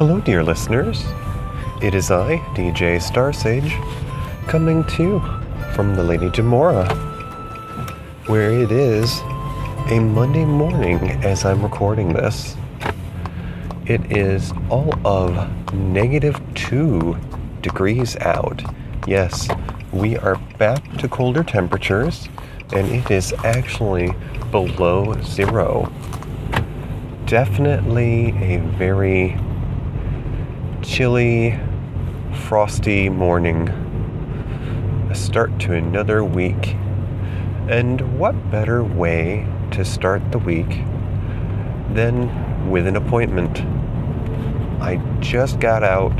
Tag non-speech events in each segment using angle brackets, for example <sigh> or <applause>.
Hello, dear listeners. It is I, DJ Starsage, coming to you from the Lady Jamora, where it is a Monday morning as I'm recording this. It is all of negative two degrees out. Yes, we are back to colder temperatures, and it is actually below zero. Definitely a very chilly, frosty morning. A start to another week. And what better way to start the week than with an appointment? I just got out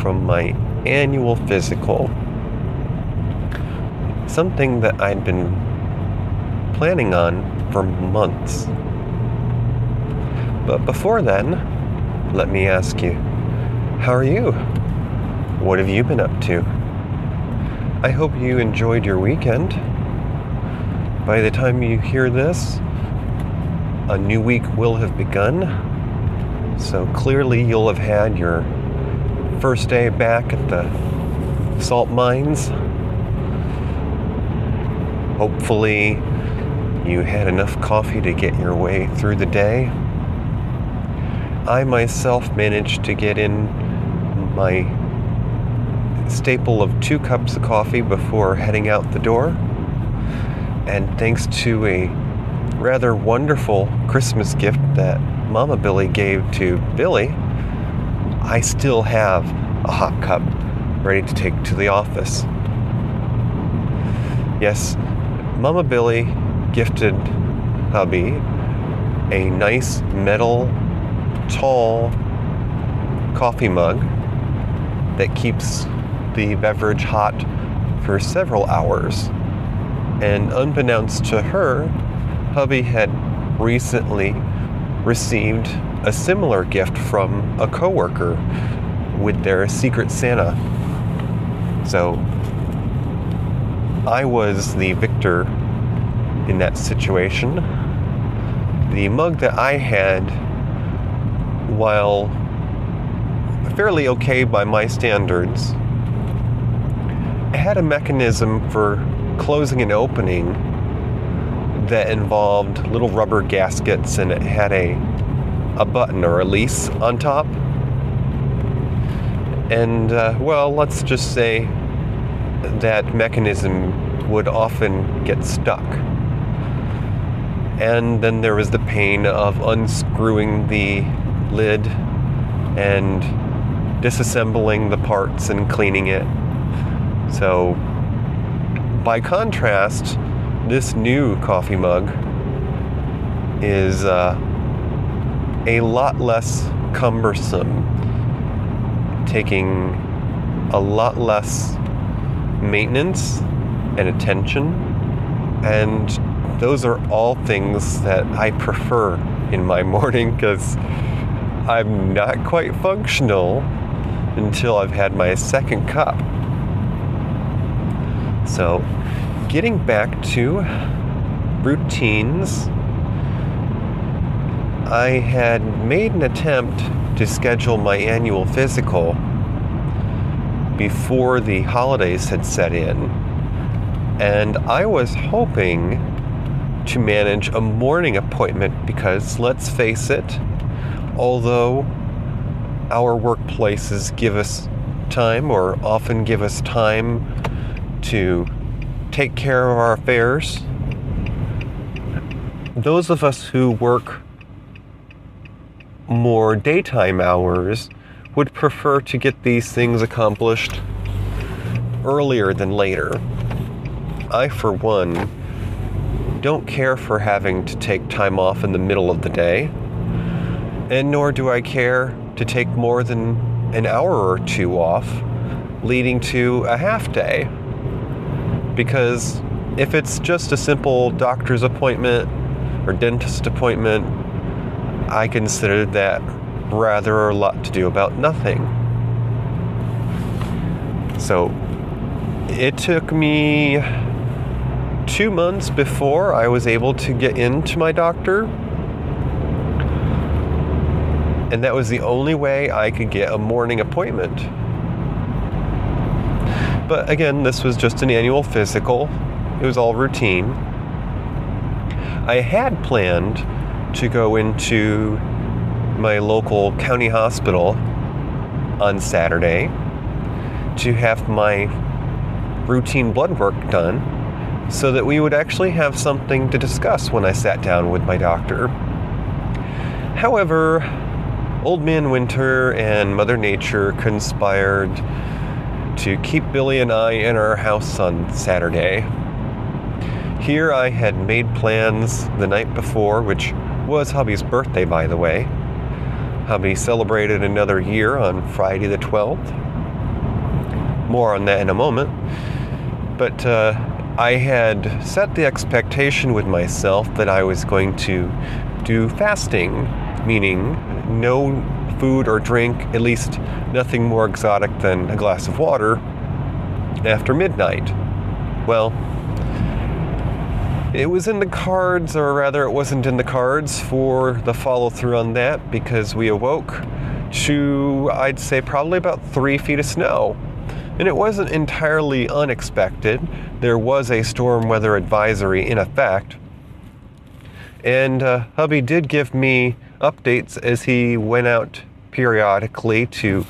from my annual physical. Something that I'd been planning on for months. But before then, let me ask you, how are you? What have you been up to? I hope you enjoyed your weekend. By the time you hear this, a new week will have begun. So clearly, you'll have had your first day back at the salt mines. Hopefully, you had enough coffee to get your way through the day. I myself managed to get in my staple of two cups of coffee before heading out the door. And thanks to a rather wonderful Christmas gift that Mama Billy gave to Billy, I still have a hot cup ready to take to the office. Yes, Mama Billy gifted hubby a nice metal tall coffee mug that keeps the beverage hot for several hours. And unbeknownst to her, hubby had recently received a similar gift from a coworker with their secret Santa. So I was the victor in that situation. The mug that I had, while fairly okay by my standards, It had a mechanism for closing and opening that involved little rubber gaskets and it had a a button or a lease on top. And uh, well, let's just say that mechanism would often get stuck. And then there was the pain of unscrewing the lid and disassembling the parts and cleaning it. So, by contrast, this new coffee mug is uh, a lot less cumbersome, taking a lot less maintenance and attention, and those are all things that I prefer in my <laughs> morning because I'm not quite functional until I've had my second cup. So, getting back to routines, I had made an attempt to schedule my annual physical before the holidays had set in, and I was hoping to manage a morning appointment because, let's face it, although our workplaces give us time or often give us time to take care of our affairs, those of us who work more daytime hours would prefer to get these things accomplished earlier than later. I, for one, don't care for having to take time off in the middle of the day, and nor do I care to take more than an hour or two off, leading to a half day. Because if it's just a simple doctor's appointment or dentist appointment, I consider that rather a lot to do about nothing. So it took me two months before I was able to get into my doctor. And that was the only way I could get a morning appointment. But again, this was just an annual physical, it was all routine. I had planned to go into my local county hospital on Saturday to have my routine blood work done so that we would actually have something to discuss when I sat down with my doctor. However, Old Man Winter and Mother Nature conspired to keep Billy and I in our house on Saturday. Here I had made plans the night before, which was hubby's birthday, by the way. Hubby celebrated another year on Friday the 12th. More on that in a moment. But uh, I had set the expectation with myself that I was going to do fasting, meaning no food or drink, at least nothing more exotic than a glass of water, after midnight. Well, it was in the cards, or rather, it wasn't in the cards for the follow through on that because we awoke to, I'd say, probably about three feet of snow. And it wasn't entirely unexpected. There was a storm weather advisory in effect. And uh, hubby did give me updates as he went out periodically to,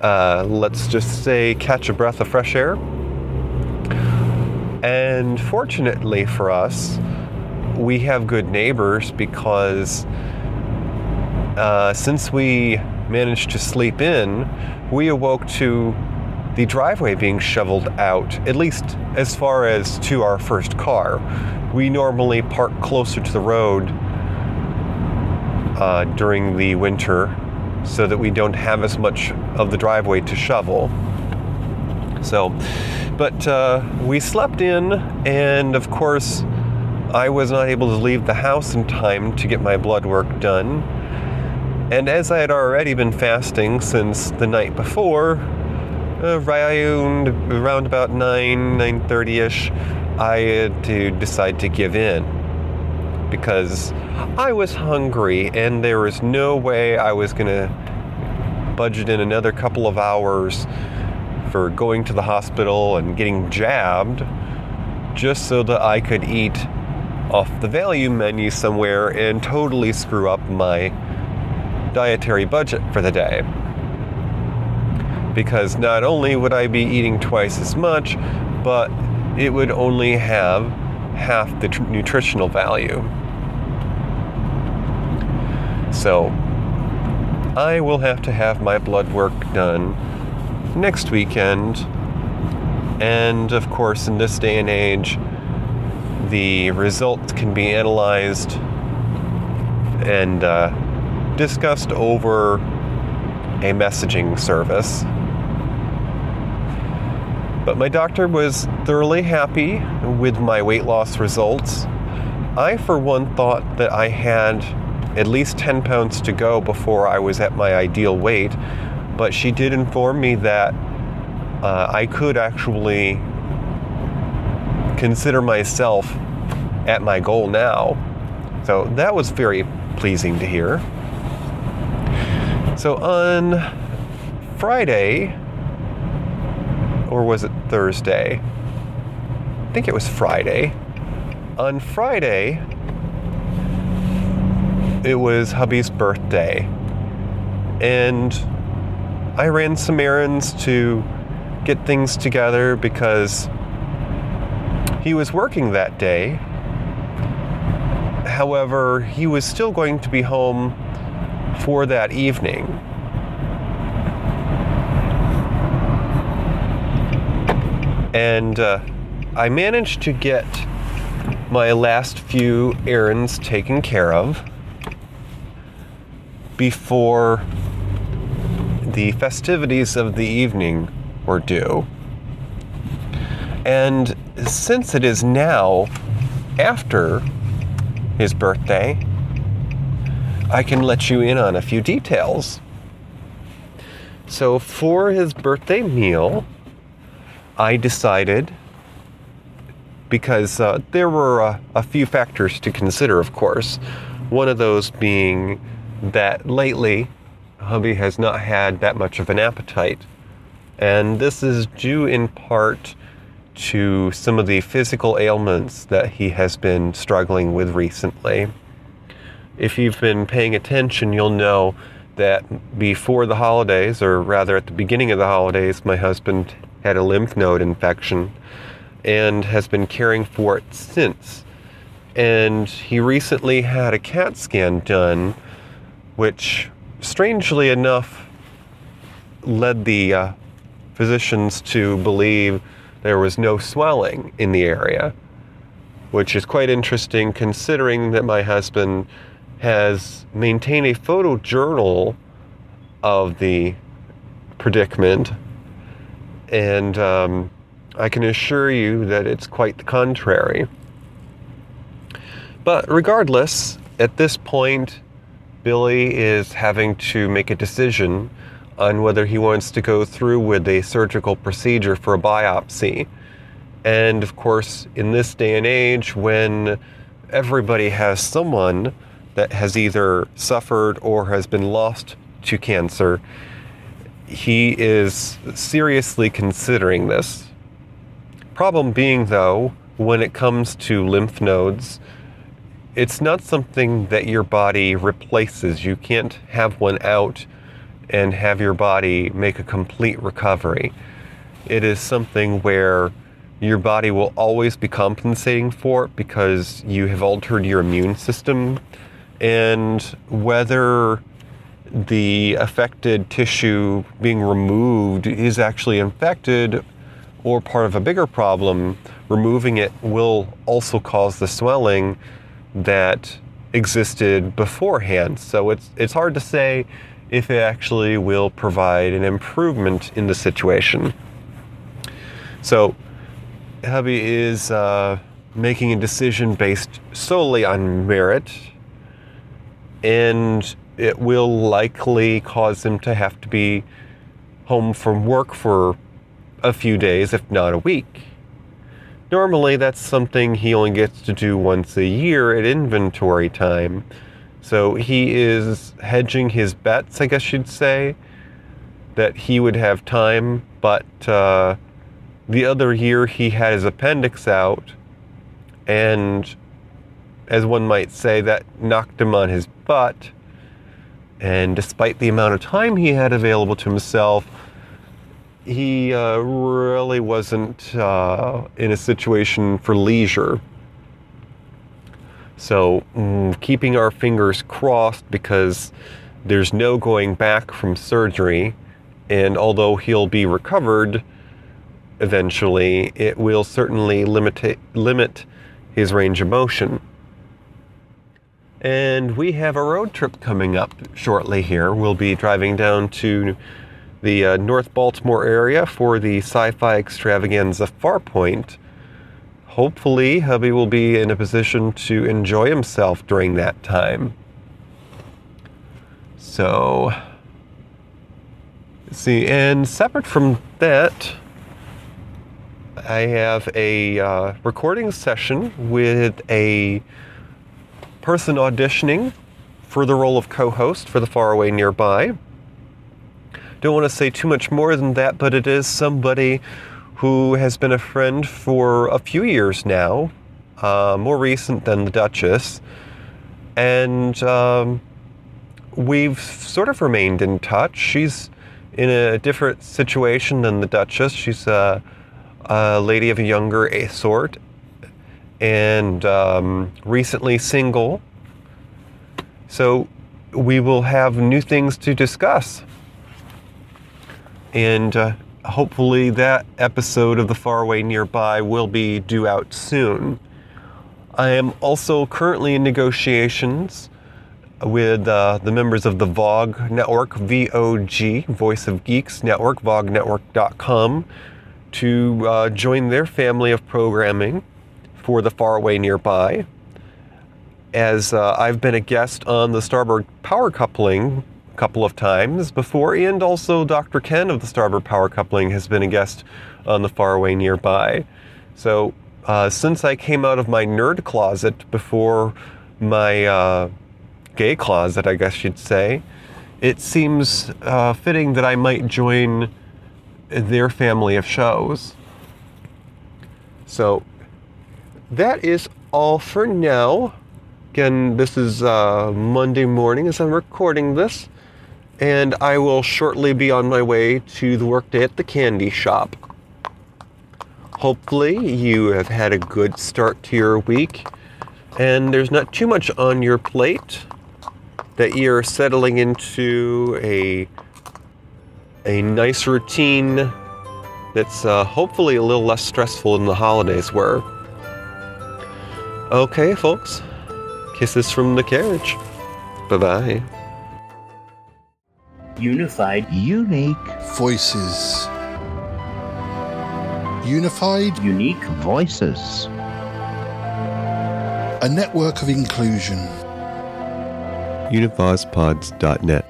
uh, let's just say, catch a breath of fresh air and fortunately for us, we have good neighbors because uh, since we managed to sleep in, we awoke to the driveway being shoveled out, at least as far as to our first car. We normally park closer to the road uh, during the winter so that we don't have as much of the driveway to shovel. So, but uh, we slept in, and of course, I was not able to leave the house in time to get my blood work done. And as I had already been fasting since the night before, uh, around, around about 9, 9.30ish, I had to decide to give in. Because I was hungry and there was no way I was going to budget in another couple of hours for going to the hospital and getting jabbed just so that I could eat off the value menu somewhere and totally screw up my dietary budget for the day. Because not only would I be eating twice as much, but it would only have half the tr- nutritional value. So, I will have to have my blood work done next weekend. And of course, in this day and age, the results can be analyzed and uh, discussed over a messaging service. But my doctor was thoroughly happy with my weight loss results. I, for one, thought that I had at least 10 pounds to go before I was at my ideal weight, but she did inform me that uh, I could actually consider myself at my goal now. So that was very pleasing to hear. So on Friday, or was it Thursday? I think it was Friday. On Friday, it was hubby's birthday. And I ran some errands to get things together because he was working that day. However, he was still going to be home for that evening. And uh, I managed to get my last few errands taken care of before the festivities of the evening were due. And since it is now after his birthday, I can let you in on a few details. So, for his birthday meal, I decided, because uh, there were a, a few factors to consider, of course, one of those being that lately hubby has not had that much of an appetite. And this is due in part to some of the physical ailments that he has been struggling with recently. If you've been paying attention, you'll know that before the holidays, or rather at the beginning of the holidays, my husband had a lymph node infection and has been caring for it since. And he recently had a CAT scan done, which strangely enough led the uh, physicians to believe there was no swelling in the area, which is quite interesting considering that my husband has maintained a photo journal of the predicament, and um, I can assure you that it's quite the contrary. But regardless, at this point, Billy is having to make a decision on whether he wants to go through with a surgical procedure for a biopsy. And of course, in this day and age, when everybody has someone that has either suffered or has been lost to cancer, he is seriously considering this. Problem being, though, when it comes to lymph nodes, it's not something that your body replaces. You can't have one out and have your body make a complete recovery. It is something where your body will always be compensating for it because you have altered your immune system. And whether the affected tissue being removed is actually infected or part of a bigger problem, removing it will also cause the swelling that existed beforehand. So it's it's hard to say if it actually will provide an improvement in the situation. So, hubby is uh, making a decision based solely on merit, and it will likely cause him to have to be home from work for a few days, if not a week. Normally, that's something he only gets to do once a year at inventory time. So he is hedging his bets, I guess you'd say, that he would have time. But uh, the other year he had his appendix out, and as one might say, that knocked him on his butt. And despite the amount of time he had available to himself, he uh, really wasn't uh, in a situation for leisure. So, mm, keeping our fingers crossed because there's no going back from surgery, and although he'll be recovered eventually, it will certainly limit, limit his range of motion. And we have a road trip coming up shortly here. We'll be driving down to the uh, North Baltimore area for the Sci Fi Extravaganza Farpoint hopefully, hubby will be in a position to enjoy himself during that time. So, see, and separate from that, I have a uh, recording session with a person auditioning for the role of co host for the Faraway Nearby. Don't want to say too much more than that, but it is somebody who has been a friend for a few years now, uh, more recent than the Duchess. And um, we've sort of remained in touch. She's in a different situation than the Duchess. She's a, a lady of a younger sort and um, recently single. So we will have new things to discuss. And uh, hopefully that episode of The Faraway Nearby will be due out soon. I am also currently in negotiations with uh, the members of the VOG network, VOG, Voice of Geeks Network, VOGnetwork.com, to uh, join their family of programming for The Faraway Nearby. As uh, I've been a guest on the Starboard Power Coupling a couple of times before, and also Dr. Ken of the Starboard Power Coupling has been a guest on the Faraway Nearby. So, uh, since I came out of my nerd closet before my uh, gay closet, I guess you'd say, it seems uh, fitting that I might join their family of shows. So that is all for now. Again, this is uh, Monday morning as I'm recording this, and I will shortly be on my way to the workday at the candy shop. Hopefully, you have had a good start to your week, and there's not too much on your plate that you're settling into a a nice routine that's uh, hopefully a little less stressful than the holidays were. Okay, folks. Kisses from the carriage. Bye bye. Unified, Unique Voices. Unified, unique, voices. a network of inclusion. Univazpods.net.